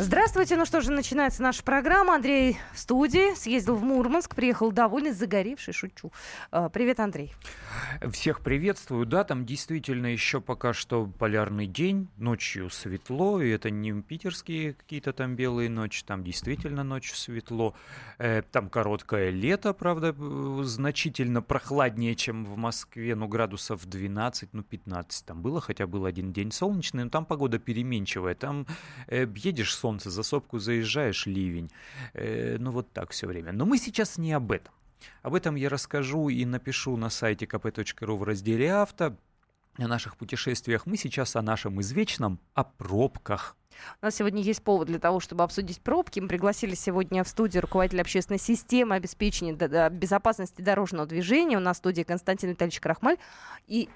Здравствуйте. Ну что же, начинается наша программа. Андрей в студии. Съездил в Мурманск, приехал довольный, загоревший, шучу. А, привет, Андрей. Всех приветствую. Да, там действительно еще пока что полярный день. Ночью светло, и это не питерские какие-то там белые ночи. Там действительно ночью светло. Э, там короткое лето, правда, значительно прохладнее, чем в Москве. Ну, градусов 12, ну, 15 там было. Хотя был один день солнечный, но там погода переменчивая. Там э, едешь солнце, за сопку заезжаешь, ливень. Э, ну вот так все время. Но мы сейчас не об этом. Об этом я расскажу и напишу на сайте kp.ru в разделе «Авто». О наших путешествиях. Мы сейчас о нашем извечном, о пробках. У нас сегодня есть повод для того, чтобы обсудить пробки. Мы пригласили сегодня в студию руководителя общественной системы обеспечения безопасности дорожного движения. У нас в студии Константин Витальевич Крахмаль. И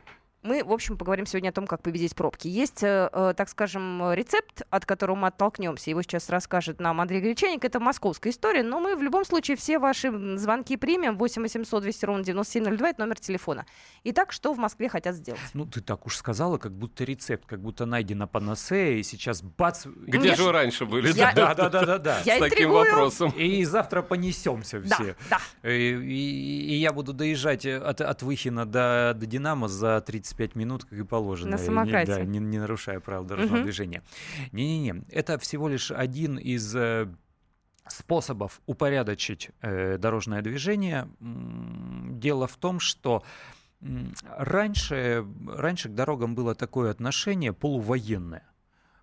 мы, в общем, поговорим сегодня о том, как победить пробки. Есть, э, э, так скажем, рецепт, от которого мы оттолкнемся. Его сейчас расскажет нам Андрей Гречаник. Это московская история, но мы в любом случае все ваши звонки примем. 8 800 200 ровно 9702, это номер телефона. Итак, что в Москве хотят сделать? Ну, ты так уж сказала, как будто рецепт, как будто найдена панацея, и сейчас бац... Где ну, же вы раньше были? Я... Да, да, да, да, да. Я С таким вопросом. И завтра понесемся все. Да, да. И, и, и я буду доезжать от, от Выхина до, до Динамо за 35 минут, как и положено. На самокате. Не, да, не, не нарушая правил дорожного угу. движения. Не-не-не, это всего лишь один из э, способов упорядочить э, дорожное движение. Дело в том, что раньше, раньше к дорогам было такое отношение полувоенное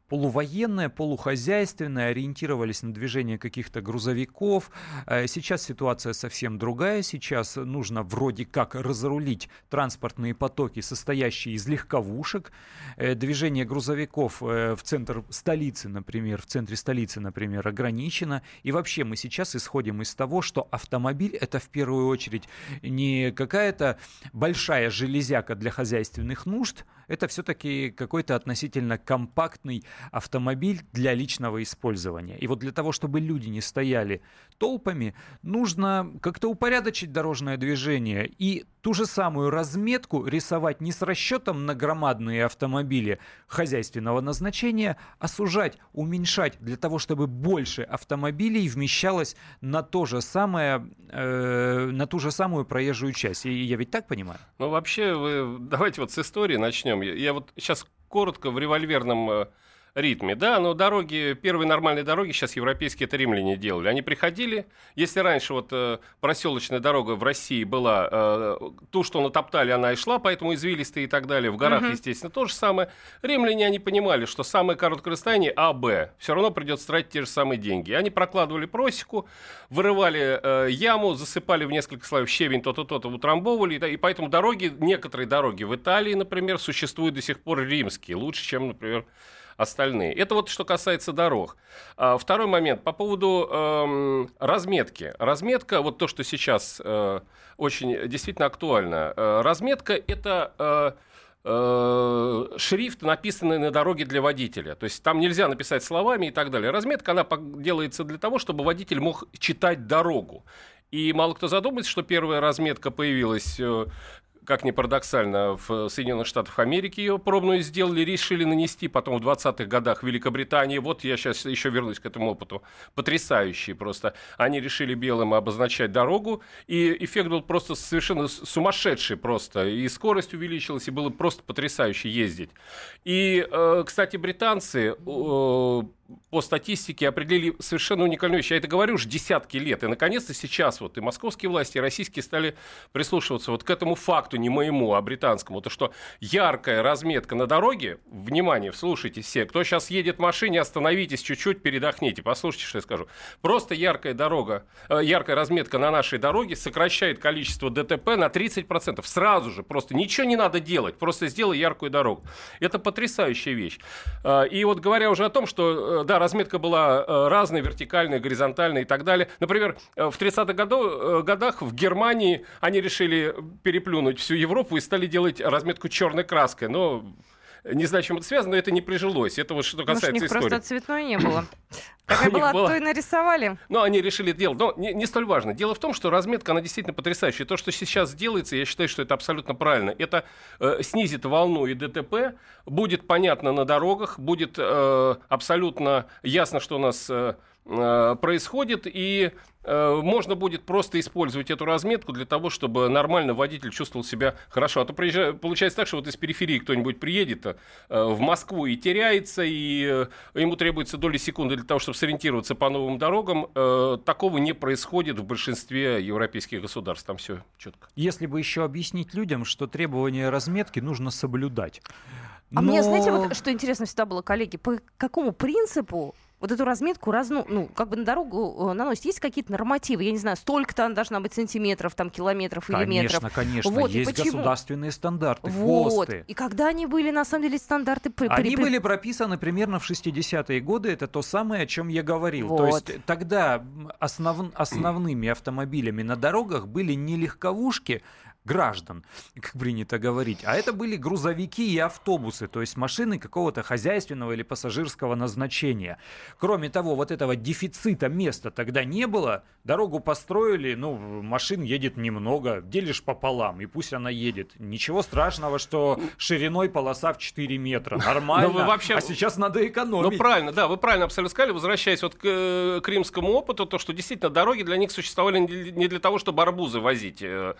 полувоенное, полухозяйственное, ориентировались на движение каких-то грузовиков. Э, сейчас ситуация совсем другая. Сейчас нужно вроде как разрулить транспортные потоки, состоящие из легковушек. Э, движение грузовиков э, в центр столицы, например, в центре столицы, например, ограничено. И вообще мы сейчас исходим из того, что автомобиль это в первую очередь не какая-то большая железяка для хозяйственных нужд, это все-таки какой-то относительно компактный автомобиль для личного использования. И вот для того, чтобы люди не стояли толпами, нужно как-то упорядочить дорожное движение и ту же самую разметку рисовать не с расчетом на громадные автомобили хозяйственного назначения, а сужать, уменьшать для того, чтобы больше автомобилей вмещалось на то же самое, э, на ту же самую проезжую часть. И я ведь так понимаю? Ну вообще, вы, давайте вот с истории начнем. Я, я вот сейчас коротко в револьверном э, ритме. Да, но дороги, первые нормальные дороги сейчас европейские, это римляне делали. Они приходили, если раньше вот э, проселочная дорога в России была, э, ту, что натоптали, она и шла, поэтому извилистые и так далее, в горах, угу. естественно, то же самое. Римляне, они понимали, что самое короткое расстояние А, Б, все равно придется тратить те же самые деньги. Они прокладывали просеку, вырывали э, яму, засыпали в несколько слоев щебень, то-то, то-то, утрамбовывали, и, и поэтому дороги, некоторые дороги в Италии, например, существуют до сих пор римские, лучше, чем, например, остальные. Это вот что касается дорог. А, второй момент по поводу э, разметки. Разметка, вот то, что сейчас э, очень действительно актуально. Э, разметка это э, шрифт, написанный на дороге для водителя. То есть там нельзя написать словами и так далее. Разметка, она делается для того, чтобы водитель мог читать дорогу. И мало кто задумывается, что первая разметка появилась как ни парадоксально, в Соединенных Штатах Америки ее пробную сделали, решили нанести потом в 20-х годах в Великобритании. Вот я сейчас еще вернусь к этому опыту. Потрясающий просто. Они решили белым обозначать дорогу, и эффект был просто совершенно сумасшедший просто. И скорость увеличилась, и было просто потрясающе ездить. И, э, кстати, британцы по статистике определили совершенно уникальную вещь. Я это говорю уже десятки лет. И, наконец-то, сейчас вот и московские власти, и российские стали прислушиваться вот к этому факту, не моему, а британскому. То, что яркая разметка на дороге, внимание, слушайте все, кто сейчас едет в машине, остановитесь чуть-чуть, передохните, послушайте, что я скажу. Просто яркая дорога, э, яркая разметка на нашей дороге сокращает количество ДТП на 30%. Сразу же, просто ничего не надо делать, просто сделай яркую дорогу. Это потрясающая вещь. Э, и вот говоря уже о том, что э, да, разметка была э, разная, вертикальная, горизонтальная и так далее. Например, э, в 30-х э, годах в Германии они решили переплюнуть всю Европу и стали делать разметку черной краской. Но не знаю, чем это связано, но это не прижилось. Это вот что касается Может, у них истории. просто цветной не было. Какая была, была, то и нарисовали. Но они решили делать. Но не, не столь важно. Дело в том, что разметка, она действительно потрясающая. То, что сейчас делается, я считаю, что это абсолютно правильно. Это э, снизит волну и ДТП, будет понятно на дорогах, будет э, абсолютно ясно, что у нас э происходит, и Э, можно будет просто использовать эту разметку для того, чтобы нормально водитель чувствовал себя хорошо. А то приезжает, получается так, что вот из периферии кто-нибудь приедет э, в Москву и теряется, и э, ему требуется доли секунды для того, чтобы сориентироваться по новым дорогам. Такого не происходит в большинстве европейских государств. Там все четко. Если бы еще объяснить людям, что требования разметки нужно соблюдать. А Но... мне, знаете, вот что интересно всегда было, коллеги, по какому принципу вот эту разметку разну, ну, как бы на дорогу э, наносит. Есть какие-то нормативы? Я не знаю, столько-то она должна быть сантиметров, там, километров конечно, или метров. Конечно, конечно. Вот, есть государственные стандарты, вот. ГОСТы. И когда они были, на самом деле, стандарты... При, они при... были прописаны примерно в 60-е годы. Это то самое, о чем я говорил. Вот. То есть тогда основ... основными автомобилями на дорогах были не легковушки, граждан, как принято говорить. А это были грузовики и автобусы, то есть машины какого-то хозяйственного или пассажирского назначения. Кроме того, вот этого дефицита места тогда не было. Дорогу построили, ну, машин едет немного, делишь пополам, и пусть она едет. Ничего страшного, что шириной полоса в 4 метра. Нормально. Ну, вообще... А сейчас надо экономить. Ну, правильно, да, вы правильно абсолютно сказали. Возвращаясь вот к, э, к римскому опыту, то, что действительно дороги для них существовали не для того, чтобы арбузы возить Э,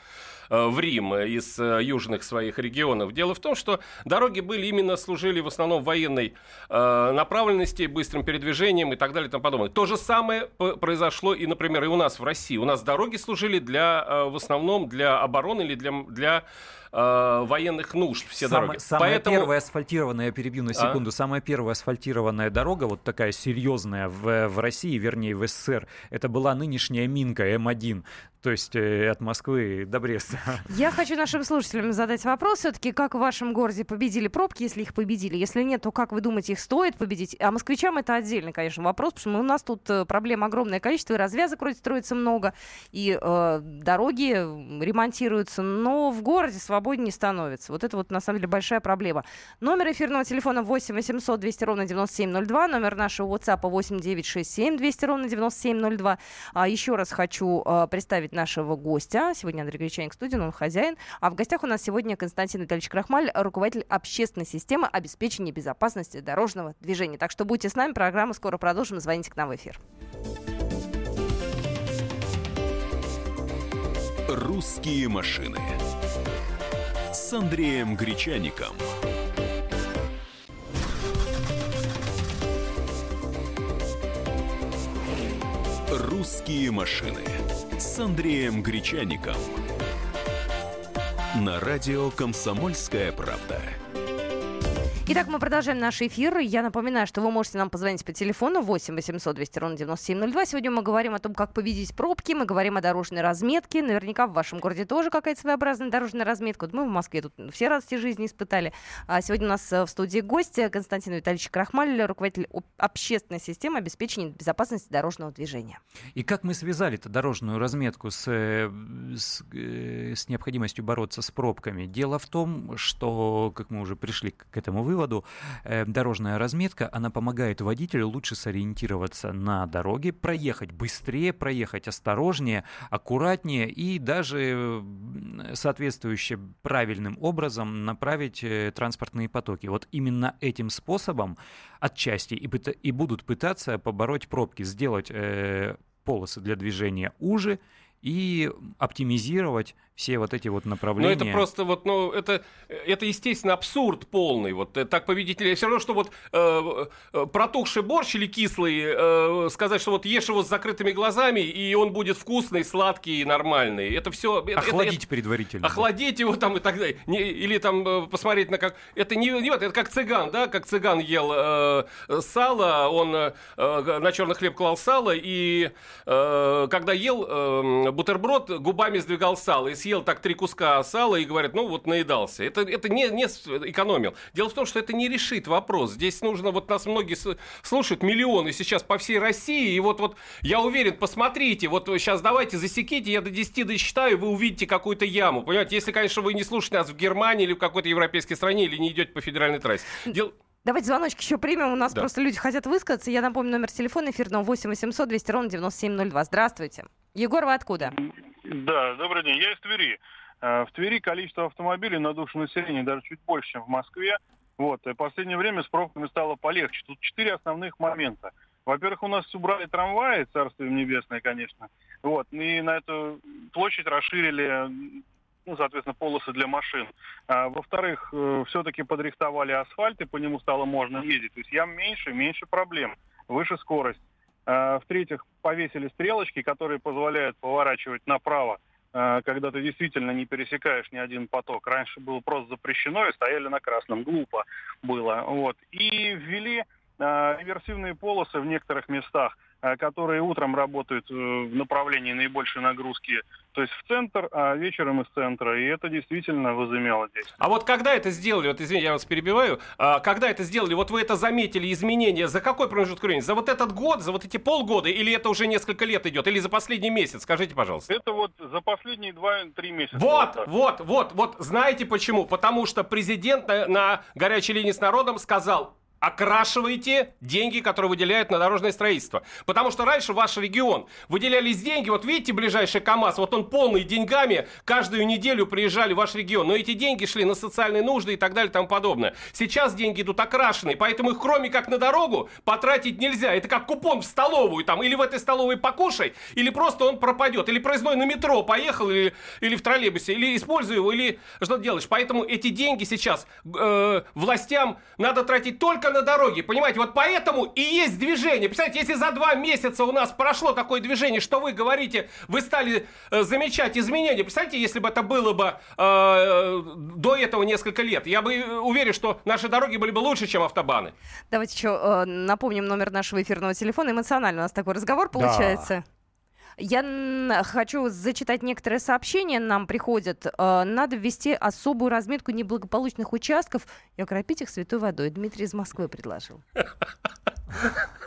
в Рим из э, южных своих регионов. Дело в том, что дороги были именно служили в основном военной э, направленности, быстрым передвижением и так далее и тому подобное. То же самое произошло и, например, и у нас в России. У нас дороги служили для, в основном для обороны или для, для э, военных нужд все Самая, дороги. Самая Поэтому... первая асфальтированная, я перебью на а? секунду, а? самая первая асфальтированная дорога, вот такая серьезная в, в России, вернее в СССР, это была нынешняя Минка М1, то есть э, от Москвы до Бреста. Я хочу нашим слушателям задать вопрос все-таки, как в вашем городе победили пробки, если их победили? Если нет, то как вы думаете, их стоит победить? А москвичам это отдельный, конечно, вопрос, потому что у нас тут э, проблем огромное количество, и развязок вроде строится много, и э, дороги ремонтируются, но в городе свободно свободнее не становится. Вот это вот на самом деле большая проблема. Номер эфирного телефона 8 800 200 ровно 9702, номер нашего WhatsApp 8 967 200 ровно 9702. А, еще раз хочу а, представить нашего гостя. Сегодня Андрей Гречаник студия, он хозяин. А в гостях у нас сегодня Константин Витальевич Крахмаль, руководитель общественной системы обеспечения безопасности дорожного движения. Так что будьте с нами, программу скоро продолжим. Звоните к нам в эфир. «Русские машины» с Андреем Гречаником. «Русские машины» с Андреем Гречаником. На радио «Комсомольская правда». Итак, мы продолжаем наш эфир. Я напоминаю, что вы можете нам позвонить по телефону 8 800 200 ровно 9702. Сегодня мы говорим о том, как победить пробки, мы говорим о дорожной разметке. Наверняка в вашем городе тоже какая-то своеобразная дорожная разметка. Вот мы в Москве тут все радости жизни испытали. А сегодня у нас э, в студии гость Константин Витальевич Крахмаль, руководитель общественной системы обеспечения безопасности дорожного движения. И как мы связали эту дорожную разметку с, э, с, э, с необходимостью бороться с пробками? Дело в том, что, как мы уже пришли к этому выводу, выводу, э, дорожная разметка, она помогает водителю лучше сориентироваться на дороге, проехать быстрее, проехать осторожнее, аккуратнее и даже соответствующе правильным образом направить э, транспортные потоки. Вот именно этим способом отчасти и, и будут пытаться побороть пробки, сделать э, полосы для движения уже и оптимизировать все вот эти вот направления. Ну, это просто вот, ну, это, это естественно, абсурд полный. Вот так победители. Все равно, что вот э, э, протухший борщ или кислый, э, сказать, что вот ешь его с закрытыми глазами, и он будет вкусный, сладкий и нормальный. Это все... Охладить это, предварительно. Охладить его там и так далее. Не, или там э, посмотреть на как... Это не, не это как цыган, да, как цыган ел э, сало, он э, на черный хлеб клал сало, и э, когда ел э, бутерброд, губами сдвигал сало, и съел съел так три куска сала и говорят, ну вот наедался. Это, это не, не экономил. Дело в том, что это не решит вопрос. Здесь нужно, вот нас многие слушают, миллионы сейчас по всей России, и вот, вот я уверен, посмотрите, вот сейчас давайте засеките, я до 10 досчитаю, вы увидите какую-то яму. Понимаете, если, конечно, вы не слушаете нас в Германии или в какой-то европейской стране, или не идете по федеральной трассе. Дело... Давайте звоночки еще примем. У нас да. просто люди хотят высказаться. Я напомню номер телефона эфирного 8 800 200 ровно 9702. Здравствуйте. Егор, вы откуда? Да, добрый день. Я из Твери. Э, в Твери количество автомобилей на душу населения даже чуть больше, чем в Москве. Вот. И в последнее время с пробками стало полегче. Тут четыре основных момента. Во-первых, у нас убрали трамваи, царство им небесное, конечно. Вот. И на эту площадь расширили ну, соответственно, полосы для машин. А, во-вторых, э, все-таки подрихтовали асфальт, и по нему стало можно ездить. То есть ям меньше, меньше проблем, выше скорость. А, в-третьих, повесили стрелочки, которые позволяют поворачивать направо, а, когда ты действительно не пересекаешь ни один поток. Раньше было просто запрещено и стояли на красном. Глупо было. Вот. И ввели реверсивные полосы в некоторых местах – Э, которые утром работают э, в направлении наибольшей нагрузки, то есть в центр, а вечером из центра. И это действительно возымело действие. А вот когда это сделали, вот извините, я вас перебиваю, а когда это сделали, вот вы это заметили, изменения, за какой промежуток времени? За вот этот год, за вот эти полгода, или это уже несколько лет идет, или за последний месяц? Скажите, пожалуйста. Это вот за последние два-три месяца. Вот, вот, вот, вот, знаете почему? Потому что президент на, на горячей линии с народом сказал, окрашиваете деньги, которые выделяют на дорожное строительство. Потому что раньше ваш регион выделялись деньги, вот видите, ближайший КАМАЗ, вот он полный деньгами, каждую неделю приезжали в ваш регион, но эти деньги шли на социальные нужды и так далее и тому подобное. Сейчас деньги идут окрашенные, поэтому их кроме как на дорогу потратить нельзя. Это как купон в столовую, там, или в этой столовой покушай, или просто он пропадет, или проездной на метро поехал, или, или в троллейбусе, или используй его, или что делаешь. Поэтому эти деньги сейчас э, властям надо тратить только только на дороге, понимаете? Вот поэтому и есть движение. Представляете, если за два месяца у нас прошло такое движение, что вы говорите, вы стали э, замечать изменения. Представляете, если бы это было бы э, до этого несколько лет, я бы э, уверен, что наши дороги были бы лучше, чем автобаны. Давайте еще э, напомним номер нашего эфирного телефона. Эмоционально у нас такой разговор получается. Да. Я хочу зачитать некоторые сообщения. Нам приходят. Э, надо ввести особую разметку неблагополучных участков и окропить их святой водой. Дмитрий из Москвы предложил.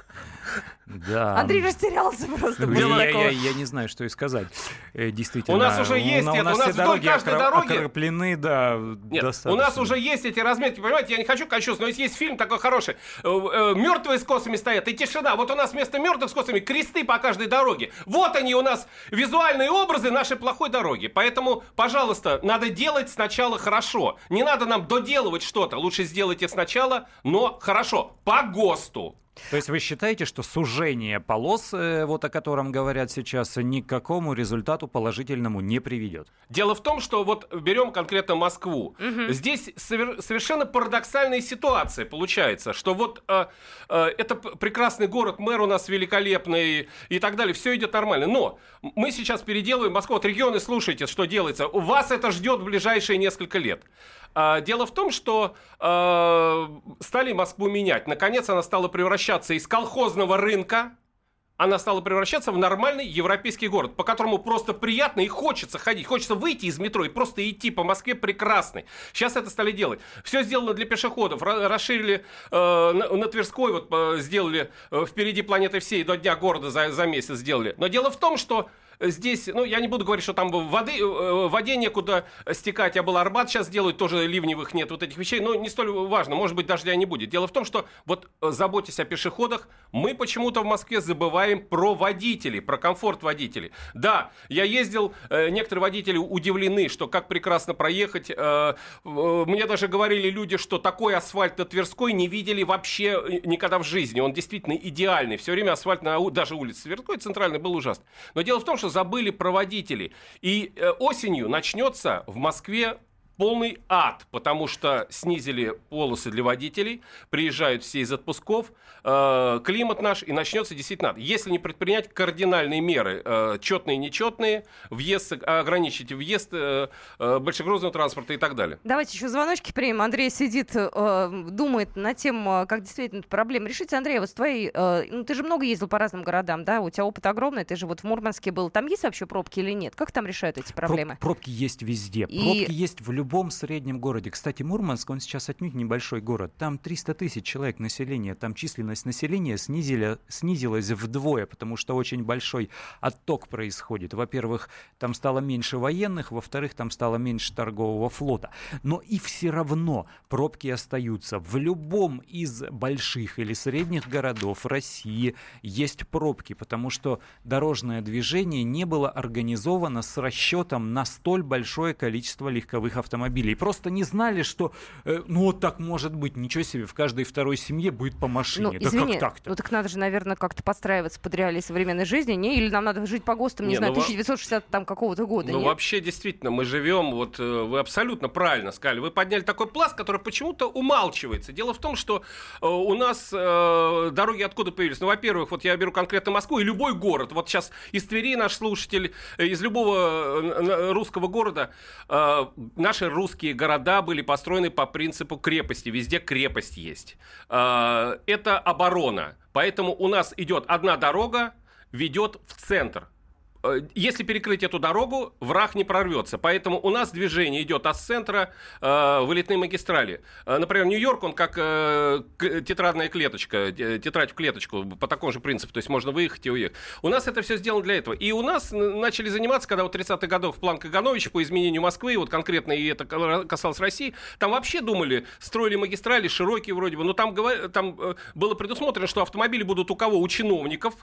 Да. Андрей растерялся просто. Я, я, я не знаю, что и сказать. Э, действительно. У нас уже есть у, это. У нас, у нас вдоль каждой дороги... окроплены, да, Нет, достаточно. у нас уже есть эти разметки, понимаете, я не хочу кощунствовать, но есть, есть фильм такой хороший. Э, э, Мертвые с косами стоят, и тишина. Вот у нас вместо мертвых с косами кресты по каждой дороге. Вот они у нас, визуальные образы нашей плохой дороги. Поэтому, пожалуйста, надо делать сначала хорошо. Не надо нам доделывать что-то. Лучше сделайте сначала, но хорошо. По ГОСТу. То есть вы считаете, что сужение полос, э, вот о котором говорят сейчас, ни к какому результату положительному не приведет? Дело в том, что вот берем конкретно Москву. Угу. Здесь совер- совершенно парадоксальная ситуация получается, что вот э, э, это прекрасный город, мэр у нас великолепный и так далее, все идет нормально. Но мы сейчас переделываем Москву. Вот регионы, слушайте, что делается. У вас это ждет в ближайшие несколько лет. А, дело в том, что э, стали Москву менять. Наконец она стала превращаться из колхозного рынка, она стала превращаться в нормальный европейский город, по которому просто приятно и хочется ходить. Хочется выйти из метро и просто идти по Москве прекрасный. Сейчас это стали делать. Все сделано для пешеходов. Расширили э, на, на Тверской, вот э, сделали э, впереди планеты всей до Дня города за, за месяц сделали. Но дело в том, что здесь, ну, я не буду говорить, что там воды, э, воде некуда стекать, а был Арбат сейчас делают, тоже ливневых нет, вот этих вещей, но не столь важно, может быть, дождя не будет. Дело в том, что вот э, заботясь о пешеходах, мы почему-то в Москве забываем про водителей, про комфорт водителей. Да, я ездил, э, некоторые водители удивлены, что как прекрасно проехать. Мне даже говорили люди, что такой асфальт на Тверской не видели вообще никогда в жизни. Он действительно идеальный. Все время асфальт на даже улице Тверской центральный был ужасный. Но дело в том, что забыли про водителей. И э, осенью начнется в Москве полный ад, потому что снизили полосы для водителей, приезжают все из отпусков, э, климат наш, и начнется действительно Если не предпринять кардинальные меры, э, четные и нечетные, въезд, ограничить въезд э, э, большегрузного транспорта и так далее. Давайте еще звоночки примем. Андрей сидит, э, думает на тему, как действительно эту проблему решить. Андрей, вот с твоей, э, ну ты же много ездил по разным городам, да, у тебя опыт огромный, ты же вот в Мурманске был. Там есть вообще пробки или нет? Как там решают эти проблемы? Проб, пробки есть везде. И... Пробки есть в любом любом среднем городе. Кстати, Мурманск, он сейчас отнюдь небольшой город. Там 300 тысяч человек населения. Там численность населения снизили, снизилась вдвое, потому что очень большой отток происходит. Во-первых, там стало меньше военных, во-вторых, там стало меньше торгового флота. Но и все равно пробки остаются. В любом из больших или средних городов России есть пробки, потому что дорожное движение не было организовано с расчетом на столь большое количество легковых автомобилей. Просто не знали, что э, ну вот так может быть, ничего себе, в каждой второй семье будет по машине. Ну, извини, да как так-то? Ну так надо же, наверное, как-то подстраиваться под реалии современной жизни, не? Или нам надо жить по ГОСТам, не, не знаю, ну, 1960 там какого-то года, Ну нет? вообще, действительно, мы живем, вот э, вы абсолютно правильно сказали, вы подняли такой пласт, который почему-то умалчивается. Дело в том, что э, у нас э, дороги откуда появились? Ну, во-первых, вот я беру конкретно Москву и любой город. Вот сейчас из Твери наш слушатель, э, из любого э, русского города, э, наши русские города были построены по принципу крепости. Везде крепость есть. Э, это оборона. Поэтому у нас идет одна дорога, ведет в центр. Э, если перекрыть эту дорогу, враг не прорвется. Поэтому у нас движение идет от центра э, вылетной магистрали. Э, например, Нью-Йорк, он как э, тетрадная клеточка, тетрадь в клеточку, по такому же принципу. То есть можно выехать и уехать. У нас это все сделано для этого. И у нас начали заниматься, когда вот 30-х годов план Кагановича по изменению Москвы, вот конкретно и это касалось России, там вообще думали, строили магистрали широкие вроде бы, но там, там э, было предусмотрено, что автомобили будут у кого? У чиновников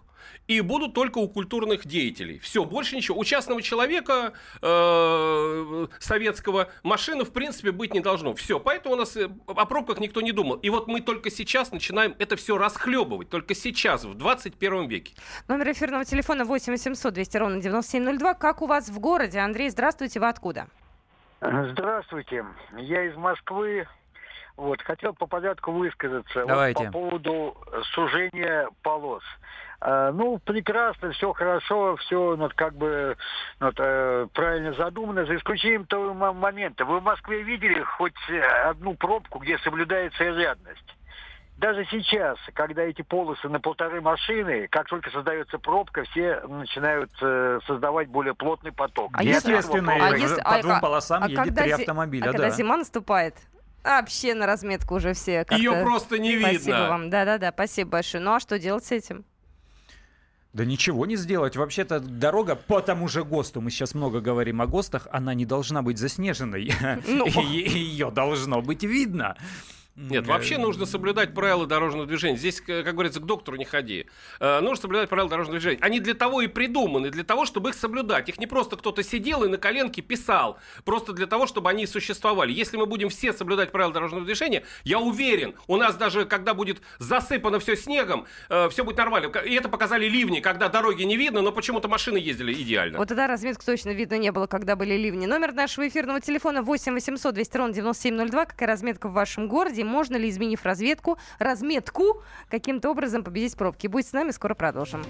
и будут только у культурных деятелей все, больше ничего. У частного человека э, советского машины, в принципе, быть не должно. Все, поэтому у нас э, о пробках никто не думал. И вот мы только сейчас начинаем это все расхлебывать. Только сейчас, в 21 веке. Номер эфирного телефона 8 800 200 ровно 9702. Как у вас в городе? Андрей, здравствуйте, вы откуда? Здравствуйте. Я из Москвы. Вот, хотел по порядку высказаться Давайте. Вот, по поводу сужения полос. Э, ну, прекрасно, все хорошо, все ну, как бы ну, э, правильно задумано, за исключением того момента. Вы в Москве видели хоть одну пробку, где соблюдается рядность? Даже сейчас, когда эти полосы на полторы машины, как только создается пробка, все начинают э, создавать более плотный поток. А естественно, а если, по двум полосам а едет три автомобиля. А да. когда зима наступает, вообще на разметку уже все. Ее просто не спасибо видно. Спасибо вам. Да-да-да, спасибо большое. Ну а что делать с этим? Да ничего не сделать. Вообще-то дорога по тому же ГОСТу, мы сейчас много говорим о ГОСТах, она не должна быть заснеженной. Ну. Ее должно быть видно. Нет, вообще нужно соблюдать правила дорожного движения. Здесь, как говорится, к доктору не ходи. Э, нужно соблюдать правила дорожного движения. Они для того и придуманы, для того, чтобы их соблюдать. Их не просто кто-то сидел и на коленке писал, просто для того, чтобы они существовали. Если мы будем все соблюдать правила дорожного движения, я уверен, у нас даже, когда будет засыпано все снегом, э, все будет нормально. И это показали ливни, когда дороги не видно, но почему-то машины ездили идеально. Вот тогда разметку точно видно не было, когда были ливни. Номер нашего эфирного телефона 8 800 200 ровно 9702. Какая разметка в вашем городе? Можно ли, изменив разведку, разметку, каким-то образом победить пробки. Будьте с нами, скоро продолжим.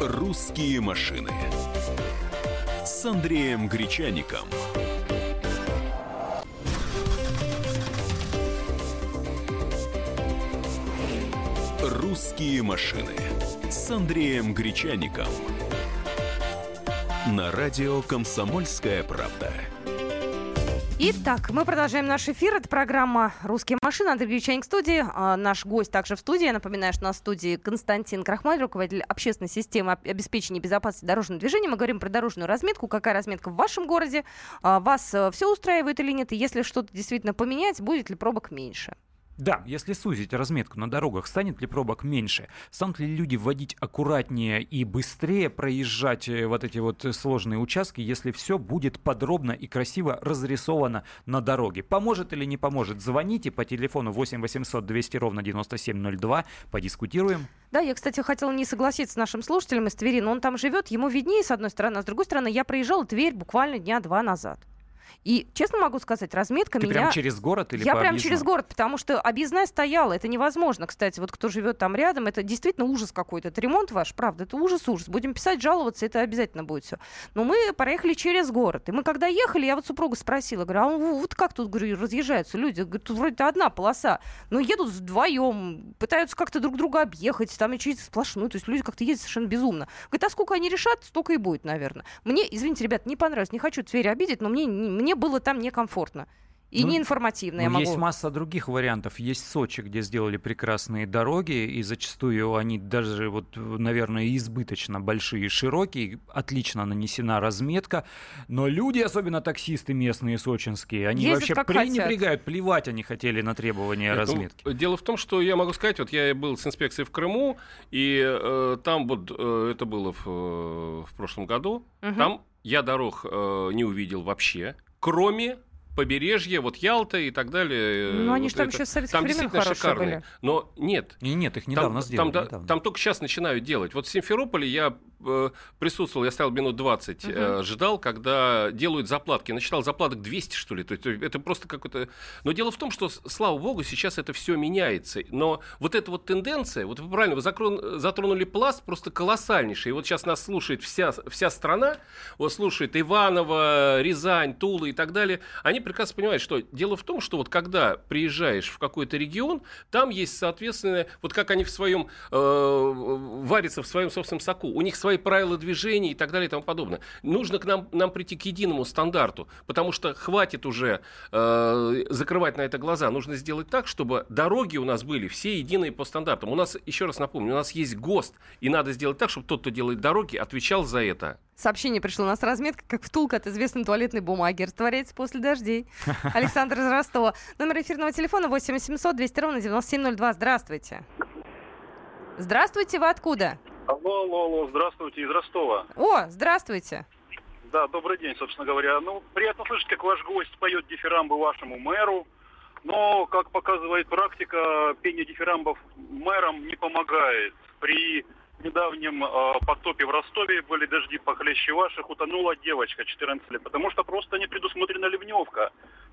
«Русские машины» с Андреем Гречаником. «Русские машины» с Андреем Гречаником. На радио «Комсомольская правда». Итак, мы продолжаем наш эфир. Это программа «Русские машины». Андрей Гречаник в студии. А, наш гость также в студии. Я напоминаю, что на студии Константин Крахмаль, руководитель общественной системы обеспечения безопасности дорожного движения. Мы говорим про дорожную разметку. Какая разметка в вашем городе? А, вас э, все устраивает или нет? И если что-то действительно поменять, будет ли пробок меньше? Да, если сузить разметку на дорогах, станет ли пробок меньше? Станут ли люди вводить аккуратнее и быстрее проезжать э, вот эти вот сложные участки, если все будет подробно и красиво разрисовано на дороге? Поможет или не поможет? Звоните по телефону 8 800 200 ровно 9702, подискутируем. Да, я, кстати, хотела не согласиться с нашим слушателем из Твери, но он там живет, ему виднее, с одной стороны, а с другой стороны, я проезжала Тверь буквально дня два назад. И, честно могу сказать, разметка Ты меня... прям через город или Я прям объездной? через город, потому что объездная стояла. Это невозможно, кстати. Вот кто живет там рядом, это действительно ужас какой-то. Это ремонт ваш, правда, это ужас-ужас. Будем писать, жаловаться, это обязательно будет все. Но мы проехали через город. И мы когда ехали, я вот супруга спросила, говорю, а вот как тут, говорю, разъезжаются люди? Говорит, тут вроде одна полоса. Но едут вдвоем, пытаются как-то друг друга объехать, там и через сплошную. То есть люди как-то ездят совершенно безумно. Говорит, а сколько они решат, столько и будет, наверное. Мне, извините, ребят, не понравилось, не хочу Тверь обидеть, но мне не, мне было там некомфортно. И Ну, неинформативно я Ну, могу. Есть масса других вариантов. Есть Сочи, где сделали прекрасные дороги, и зачастую они даже, вот, наверное, избыточно большие и широкие, отлично нанесена разметка, но люди, особенно таксисты местные сочинские, они Ездят вообще как хотят. пренебрегают, плевать они хотели на требования Нет, ну, разметки. дело в том, что я могу сказать, вот я был с инспекцией в Крыму, и э, там вот э, это было в, э, в прошлом году, Мгм. там я дорог э, не увидел вообще, кроме побережья, вот Ялта и так далее. э, Ну, они вот же там это. еще с советских Там действительно шикарные. были. Но нет, И нет, их недавно там, сделали. там, да- недавно. там только сейчас начинают делать. Вот в Симферополе я э, присутствовал, я стоял минут 20, э, ждал, когда делают заплатки. Насчитал заплаток 200, что ли. То есть это просто какой-то... Но дело в том, что, слава богу, сейчас это все меняется. Но вот эта вот тенденция, вот вы правильно, вы закрон- затронули пласт просто колоссальнейший. И вот сейчас нас слушает вся, вся страна, вот слушает Иваново, Рязань, Тула и так далее. Они прекрасно понимают, что дело в том, что вот когда приезжаешь в какой-то регион, там есть, соответственно, вот как они в своем э, варятся в своем собственном соку. У них свои правила движения и так далее и тому подобное. Нужно к нам, нам прийти к единому стандарту, потому что хватит уже э, закрывать на это глаза. Нужно сделать так, чтобы дороги у нас были все единые по стандартам. У нас, еще раз напомню, у нас есть ГОСТ, и надо сделать так, чтобы тот, кто делает дороги, отвечал за это. Сообщение пришло у нас разметка, как втулка от известной туалетной бумаги. Растворяется после дождей. Александр из Ростова. Номер эфирного телефона 8 800 200 ровно 9702. Здравствуйте. Здравствуйте, вы откуда? Алло, алло, алло, здравствуйте, из Ростова. О, здравствуйте. Да, добрый день, собственно говоря. Ну, приятно слышать, как ваш гость поет дифирамбы вашему мэру. Но, как показывает практика, пение дифирамбов мэрам не помогает. При недавнем э, потопе в Ростове были дожди похлеще ваших, утонула девочка 14 лет, потому что просто не предусмотрена ливневка. в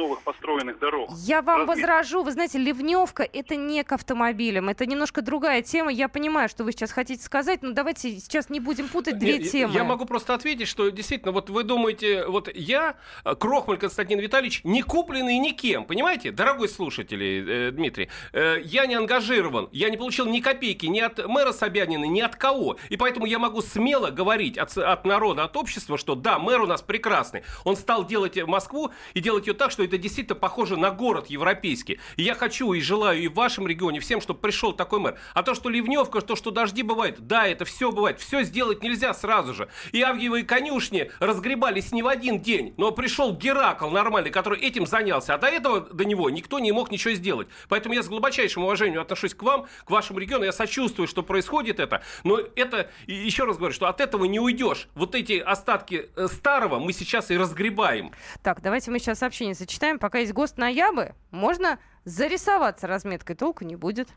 новых построенных дорог. Я вам Размер. возражу. Вы знаете, ливневка это не к автомобилям. Это немножко другая тема. Я понимаю, что вы сейчас хотите сказать, но давайте сейчас не будем путать две Не, я- темы. Я могу просто ответить, что действительно, вот вы думаете, вот я, э, Крохмаль Константин Витальевич, не купленный никем, понимаете, дорогой слушатель, э, Дмитрий, э, я не ангажирован, я не получил ни копейки ни от мэра Собянина, ни от кого, и поэтому я могу смело говорить от, от народа, от общества, что да, мэр у нас прекрасный, он стал делать Москву и делать ее так, что это действительно похоже на город европейский, и я хочу и желаю и в вашем регионе всем, чтобы пришел такой мэр, а то, что ливневка, то, что дожди бывают, да, это все бывает, все сделать нельзя сразу же, и авгиевые конюшни разгребались не в один день, но пришел Геракл нормальный, который этим занялся, а до этого до него никто не мог ничего сделать. Поэтому я с глубочайшим уважением отношусь к вам, к вашему региону, я сочувствую, что происходит это, но это, еще раз говорю, что от этого не уйдешь. Вот эти остатки э, старого мы сейчас и разгребаем. Так, давайте мы сейчас сообщение зачитаем. Пока есть ГОСТ на Ябы, можно зарисоваться разметкой, толку не будет.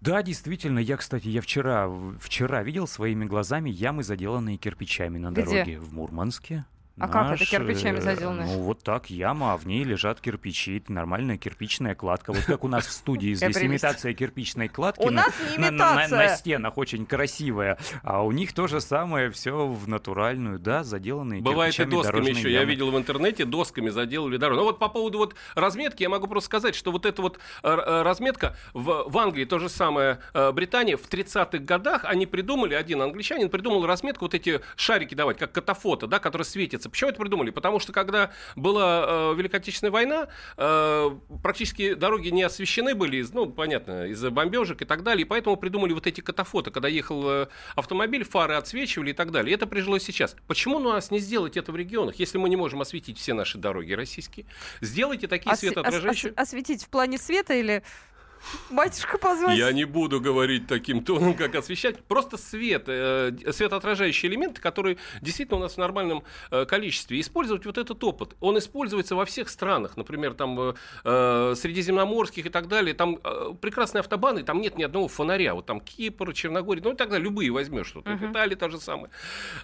Да, действительно, я, кстати, я вчера, вчера видел своими глазами ямы, заделанные кирпичами на Где? дороге в Мурманске. А как это Наш, кирпичами э, заделанные? Ну, вот так яма, а в ней лежат кирпичи. Это нормальная кирпичная кладка. Вот как у нас в студии здесь имитация кирпичной кладки. У на- нас не на- стенах очень красивая. А у них то же самое, все в натуральную, да, заделанные Бывает и досками еще. Я видел в интернете, досками заделали дорогу. Ну вот по поводу вот разметки, я могу просто сказать, что вот эта вот э, э, разметка в, Англии, то же самое Британия, в 30-х годах они придумали, один англичанин придумал разметку, вот эти шарики давать, как катафото, да, которые светятся. Почему это придумали? Потому что когда была э, Великая Отечественная война, э, практически дороги не освещены были, из- ну, понятно, из-за бомбежек и так далее, и поэтому придумали вот эти катафото, когда ехал э, автомобиль, фары отсвечивали и так далее. И это прижилось сейчас. Почему у нас не сделать это в регионах, если мы не можем осветить все наши дороги российские? Сделайте такие ос- светоотражающие... ос- осветить в плане света или батюшка позвать? Я не буду говорить таким тоном, как освещать. Просто свет, э, светоотражающие элементы, которые действительно у нас в нормальном э, количестве. Использовать вот этот опыт. Он используется во всех странах. Например, там э, э, средиземноморских и так далее. Там э, прекрасные автобаны, там нет ни одного фонаря. Вот там Кипр, Черногория, ну и так далее. Любые возьмешь что-то. Мгм. Италия та же самая.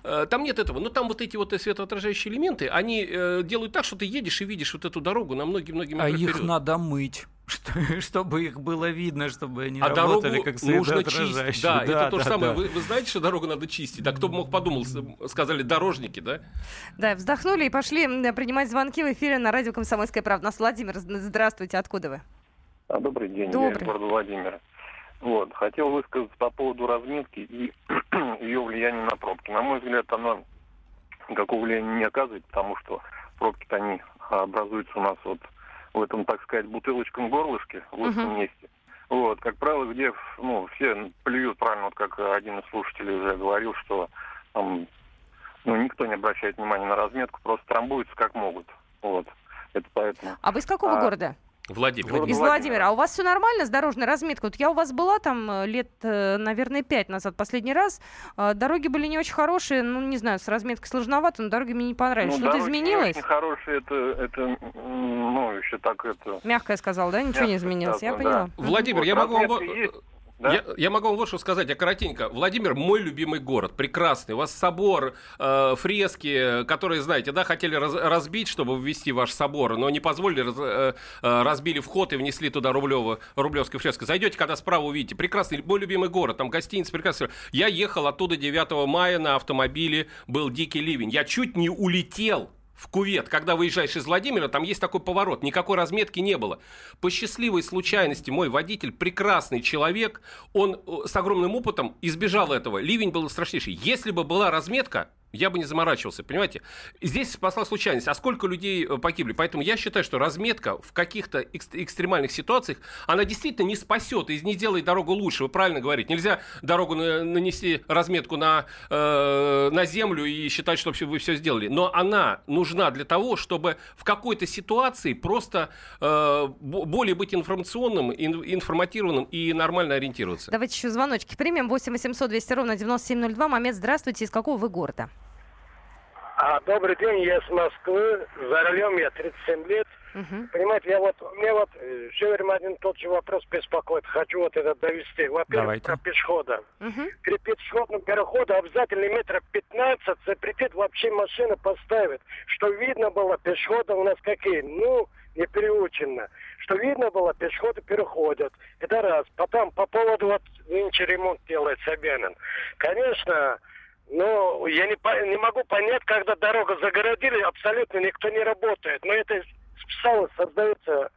Э, Там нет этого. Но там вот эти вот светоотражающие элементы, они э, делают так, что ты едешь и видишь вот эту дорогу на многие-многие А их вперед. надо мыть, чтобы их было видно, чтобы они А работали как нужно чистить. светоотражающие. Да, это то же да, самое. да. Вы, вы знаете, что дорогу надо чистить? А кто бы мог подумал, сказали дорожники, да? Да, вздохнули и пошли принимать звонки в эфире на радио «Комсомольская правда». Нас Владимир, здравствуйте, откуда вы? А, Добрый день, Добрый. я из города Владимира. Вот, хотел высказаться по поводу разметки и ее влияния на пробки. На мой взгляд, она никакого влияния не оказывает, потому что пробки-то они образуются у нас вот в этом, так сказать, бутылочком горлышке, в узком Мгм. месте. Вот, как правило, где, ну, все плюют правильно, вот как один из слушателей уже говорил, что там, ну, никто не обращает внимания на разметку, просто трамбуются как могут. Вот. Это поэтому. А вы из какого А, города? Владимир. Город Из Владимира. А у вас все нормально с дорожной разметкой? Вот я у вас была там э, лет, э, наверное, пять назад последний раз. Э, Дороги были не очень хорошие, ну, не знаю, с разметкой сложновато, но дороги мне не понравились. Ну, Что-то дороги не изменилось? очень хорошие, это, это, ну, еще так это... Мягко я сказала, да? Ничего не Мягко изменилось. Я сказано, поняла. да. Владимир, Вот я могу вам... есть, да? Я, я могу вам вот что сказать, я коротенько. Владимир мой любимый город, прекрасный. У вас собор, э, фрески, которые, знаете, да, хотели раз- разбить, чтобы ввести ваш собор, но не позволили, раз- э, э, разбили вход и внесли туда Рублево, Рублевскую фреску. Зайдете, когда справа увидите. Прекрасный, мой любимый город, там гостиница прекрасная. Я ехал оттуда 9 мая на автомобиле, был дикий ливень. Я чуть не улетел в кувет, когда выезжаешь из Владимира, там есть такой поворот, никакой разметки не было. По счастливой случайности мой водитель, прекрасный человек, он э, с огромным опытом избежал этого. Ливень был страшнейший. Если бы была разметка, я бы не заморачивался, понимаете? Здесь спасла случайность. А сколько людей э, погибли? Поэтому я считаю, что разметка в каких-то экс- экстремальных ситуациях, она действительно не спасет и не сделает дорогу лучше. Вы правильно говорите. Нельзя дорогу на- нанести разметку на, э, на землю и считать, что вы все сделали. Но она нужна для того, чтобы в какой-то ситуации просто э, бо- более быть информационным, ин- информатированным и нормально ориентироваться. Давайте еще звоночки примем. 8 800 200 ровно 9702. Момент, здравствуйте. Из какого вы города? А, добрый день, я с Москвы, за рулем я 37 лет. Мгм. Понимаете, я вот, мне вот э, все время один тот же вопрос беспокоит. Хочу вот это довести. Во-первых, Давайте. про пешехода. Мгм. Перед пешеходным переходом обязательно метров 15 запретит вообще машина поставить. Что видно было, пешеходы у нас какие? Ну, не приучено. Что видно было, пешеходы переходят. Это раз. Потом по поводу вот нынче ремонт делает Собянин. Конечно, но я не, не могу понять, когда дорогу загородили, абсолютно никто не работает. Но это специально создается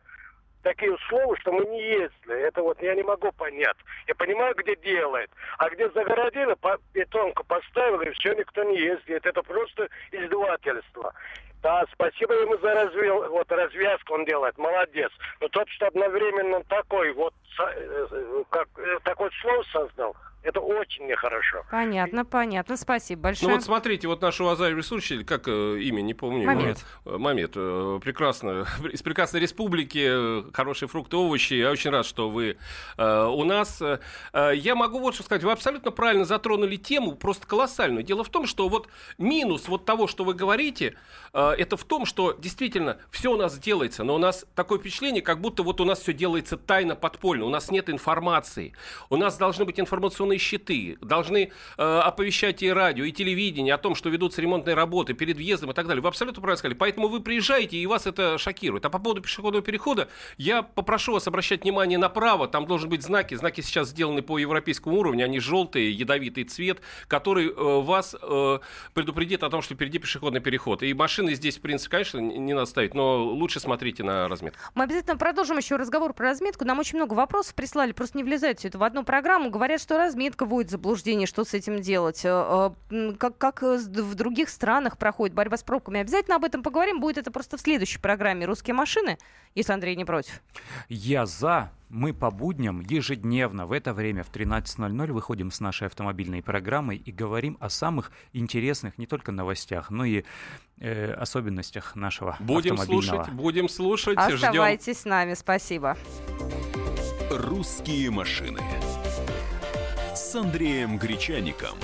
такие условия, что мы не ездили. Это вот я не могу понять. Я понимаю, где делает. А где загородили, по, бетонку поставили, и все, никто не ездит. Это просто издевательство. Да, спасибо ему за развил, вот развязку он делает, молодец. Но тот, что одновременно такой вот, э, э, как, э, такой слово создал, это очень нехорошо. Понятно, понятно. Спасибо большое. Ну вот смотрите, вот наш уважаемый слушатель, как э, имя, не помню. Мамед. Э, Мамед, э, прекрасно. Из прекрасной республики, э, хорошие фрукты, овощи. Я очень рад, что вы э, у нас. Э, Я могу вот что сказать. Вы абсолютно правильно затронули тему, просто колоссальную. Дело в том, что вот минус вот того, что вы говорите, э, это в том, что действительно все у нас делается, но у нас такое впечатление, как будто вот у нас все делается тайно, подпольно. У нас нет информации. У нас должны быть информационные щиты, должны э, оповещать и радио, и телевидение о том, что ведутся ремонтные работы перед въездом и так далее. Вы абсолютно правильно сказали. Поэтому вы приезжаете, и вас это шокирует. А по поводу пешеходного перехода, я попрошу вас обращать внимание направо. Там должны быть знаки. Знаки сейчас сделаны по европейскому уровню. Они желтые, ядовитый цвет, который э, вас э, предупредит о том, что впереди пешеходный переход. И машины здесь, в принципе, конечно, не не надо ставить, но лучше смотрите на разметку. Мы обязательно продолжим еще разговор про разметку. Нам очень много вопросов прислали, просто не влезает все это в одну программу. Говорят, что разметка вводит в заблуждение, что с этим делать. Э, э, Как, как э, в других странах проходит борьба с пробками. Обязательно об этом поговорим. Будет это просто в следующей программе «Русские машины», если Андрей не против. Я за. Мы по будням ежедневно в это время в 13.00 выходим с нашей автомобильной программой и говорим о самых интересных не только новостях, но и э, особенностях нашего Будем автомобильного. слушать, будем слушать. Ждем Оставайтесь с нами. Спасибо. «Русские машины» с Андреем Гречаником.